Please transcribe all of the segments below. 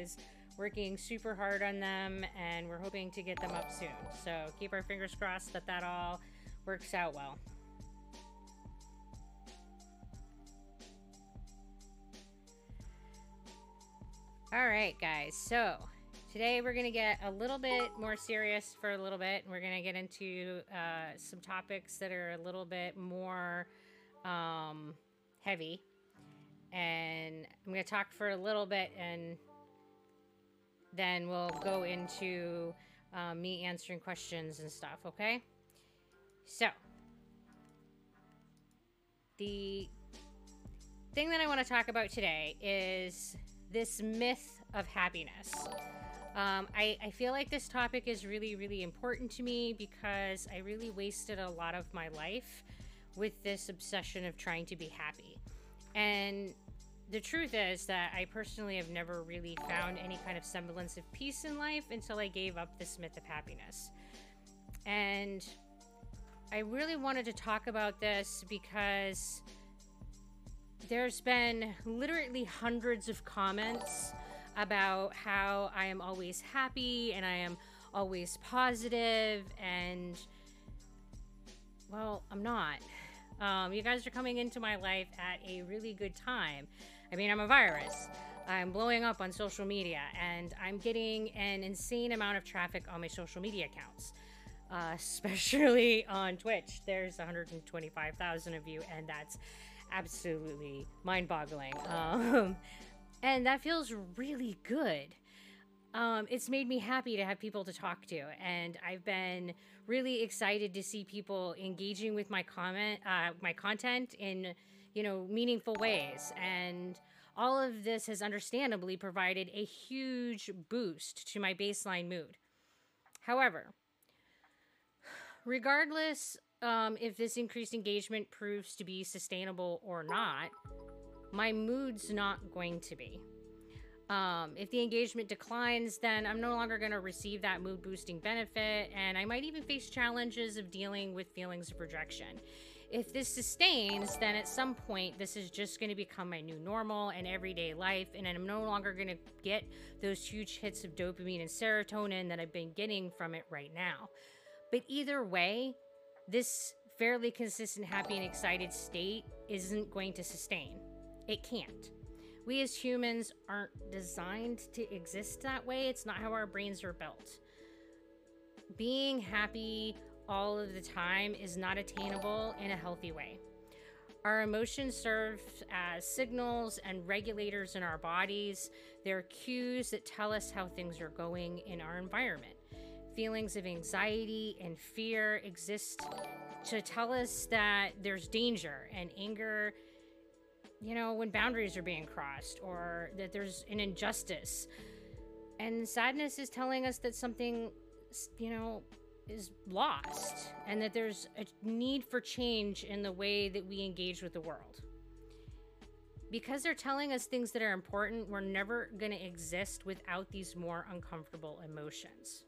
is working super hard on them and we're hoping to get them up soon. So keep our fingers crossed that that all works out well. All right, guys. So today we're going to get a little bit more serious for a little bit. And we're going to get into uh, some topics that are a little bit more um, heavy. And I'm going to talk for a little bit and then we'll go into um, me answering questions and stuff, okay? So, the thing that I want to talk about today is this myth of happiness. Um, I, I feel like this topic is really, really important to me because I really wasted a lot of my life with this obsession of trying to be happy. And the truth is that I personally have never really found any kind of semblance of peace in life until I gave up this myth of happiness. And I really wanted to talk about this because there's been literally hundreds of comments about how I am always happy and I am always positive and well, I'm not. Um, you guys are coming into my life at a really good time. I mean, I'm a virus. I'm blowing up on social media and I'm getting an insane amount of traffic on my social media accounts, uh, especially on Twitch. There's 125,000 of you, and that's absolutely mind boggling. Um, and that feels really good. Um, it's made me happy to have people to talk to, and I've been really excited to see people engaging with my comment, uh, my content in you know meaningful ways. And all of this has understandably provided a huge boost to my baseline mood. However, regardless um, if this increased engagement proves to be sustainable or not, my mood's not going to be. Um, if the engagement declines, then I'm no longer going to receive that mood boosting benefit, and I might even face challenges of dealing with feelings of rejection. If this sustains, then at some point, this is just going to become my new normal and everyday life, and I'm no longer going to get those huge hits of dopamine and serotonin that I've been getting from it right now. But either way, this fairly consistent, happy, and excited state isn't going to sustain. It can't. We as humans aren't designed to exist that way. It's not how our brains are built. Being happy all of the time is not attainable in a healthy way. Our emotions serve as signals and regulators in our bodies. They're cues that tell us how things are going in our environment. Feelings of anxiety and fear exist to tell us that there's danger and anger, you know, when boundaries are being crossed or that there's an injustice. And sadness is telling us that something, you know, is lost and that there's a need for change in the way that we engage with the world. Because they're telling us things that are important, we're never going to exist without these more uncomfortable emotions.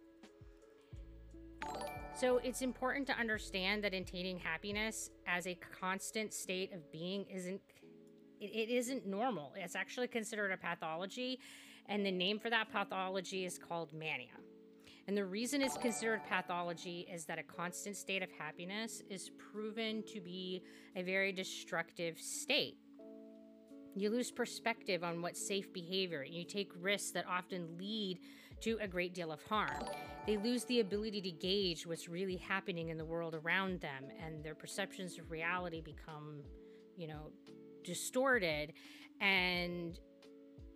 So it's important to understand that attaining happiness as a constant state of being isn't it, it isn't normal. It's actually considered a pathology, and the name for that pathology is called mania. And the reason it's considered pathology is that a constant state of happiness is proven to be a very destructive state. You lose perspective on what's safe behavior, and you take risks that often lead to a great deal of harm. They lose the ability to gauge what's really happening in the world around them, and their perceptions of reality become, you know, distorted. And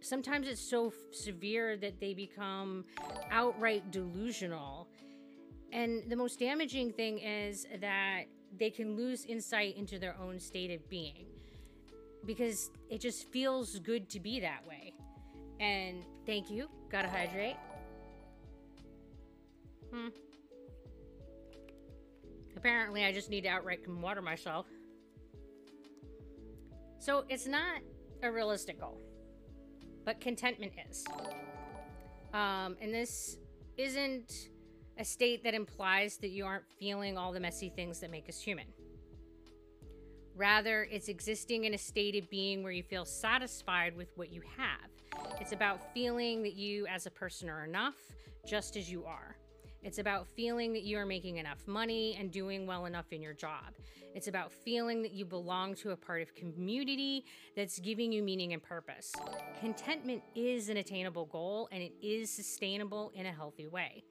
sometimes it's so severe that they become outright delusional. And the most damaging thing is that they can lose insight into their own state of being because it just feels good to be that way. And thank you. Gotta hydrate. Hmm. Apparently, I just need to outright water myself. So it's not a realistic goal, but contentment is. Um, and this isn't a state that implies that you aren't feeling all the messy things that make us human. Rather, it's existing in a state of being where you feel satisfied with what you have. It's about feeling that you as a person are enough just as you are. It's about feeling that you are making enough money and doing well enough in your job. It's about feeling that you belong to a part of community that's giving you meaning and purpose. Contentment is an attainable goal and it is sustainable in a healthy way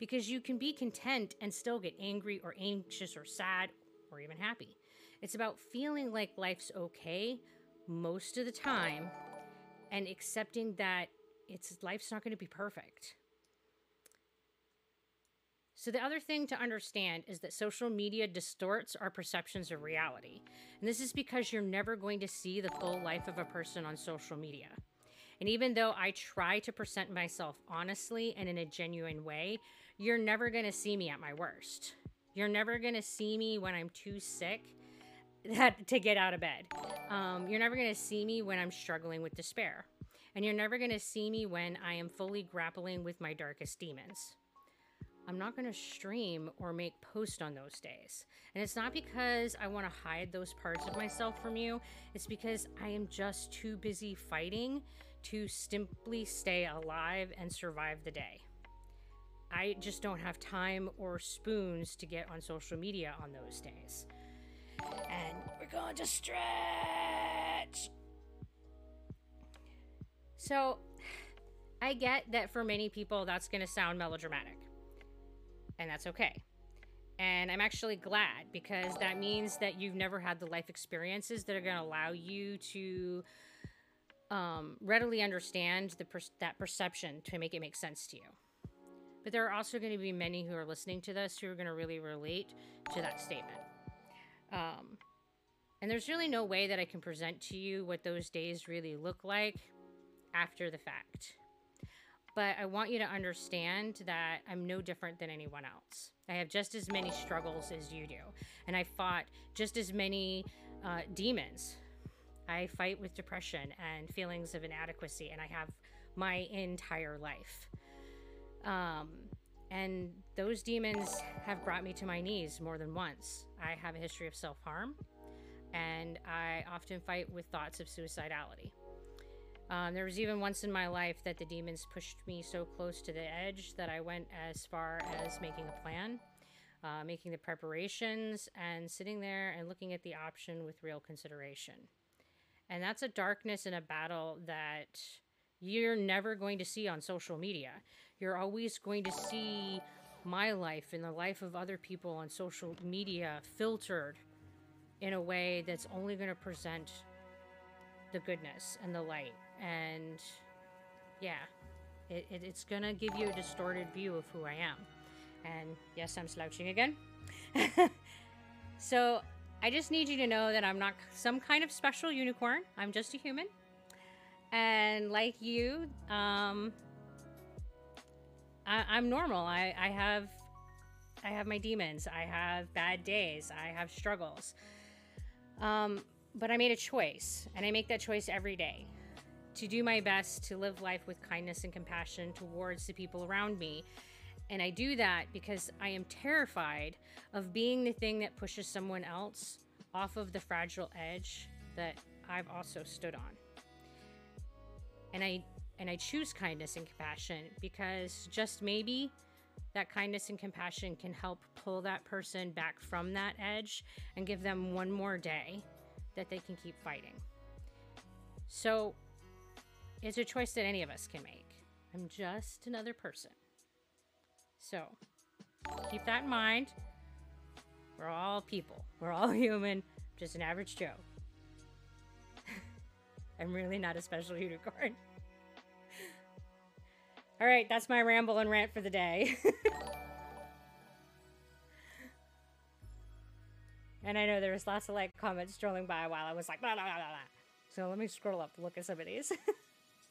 because you can be content and still get angry or anxious or sad or even happy. It's about feeling like life's okay most of the time and accepting that it's life's not going to be perfect. So, the other thing to understand is that social media distorts our perceptions of reality. And this is because you're never going to see the full life of a person on social media. And even though I try to present myself honestly and in a genuine way, you're never going to see me at my worst. You're never going to see me when I'm too sick that, to get out of bed. Um, you're never going to see me when I'm struggling with despair. And you're never going to see me when I am fully grappling with my darkest demons. I'm not going to stream or make posts on those days. And it's not because I want to hide those parts of myself from you, it's because I am just too busy fighting to simply stay alive and survive the day. I just don't have time or spoons to get on social media on those days. And we're going to stretch. So, I get that for many people that's going to sound melodramatic and that's okay. And I'm actually glad because that means that you've never had the life experiences that are going to allow you to um, readily understand the per- that perception to make it make sense to you. But there are also going to be many who are listening to this who are going to really relate to that statement. Um, and there's really no way that I can present to you what those days really look like after the fact but I want you to understand that I'm no different than anyone else. I have just as many struggles as you do, and I fought just as many uh, demons. I fight with depression and feelings of inadequacy, and I have my entire life. Um, and those demons have brought me to my knees more than once. I have a history of self harm, and I often fight with thoughts of suicidality. Um, there was even once in my life that the demons pushed me so close to the edge that I went as far as making a plan, uh, making the preparations, and sitting there and looking at the option with real consideration. And that's a darkness and a battle that you're never going to see on social media. You're always going to see my life and the life of other people on social media filtered in a way that's only going to present the goodness and the light and yeah, it, it, it's gonna give you a distorted view of who I am. And yes, I'm slouching again. so I just need you to know that I'm not some kind of special unicorn. I'm just a human. And like you, um, I, am normal. I, I have I have my demons. I have bad days. I have struggles. Um, but I made a choice, and I make that choice every day to do my best to live life with kindness and compassion towards the people around me. And I do that because I am terrified of being the thing that pushes someone else off of the fragile edge that I've also stood on. And I and I choose kindness and compassion because just maybe that kindness and compassion can help pull that person back from that edge and give them one more day that they can keep fighting. So, it's a choice that any of us can make. I'm just another person. So, keep that in mind. We're all people. We're all human. Just an average Joe. I'm really not a special unicorn. all right, that's my ramble and rant for the day. and I know there was lots of like comments strolling by while I was like blah blah blah blah. So let me scroll up, look at some of these.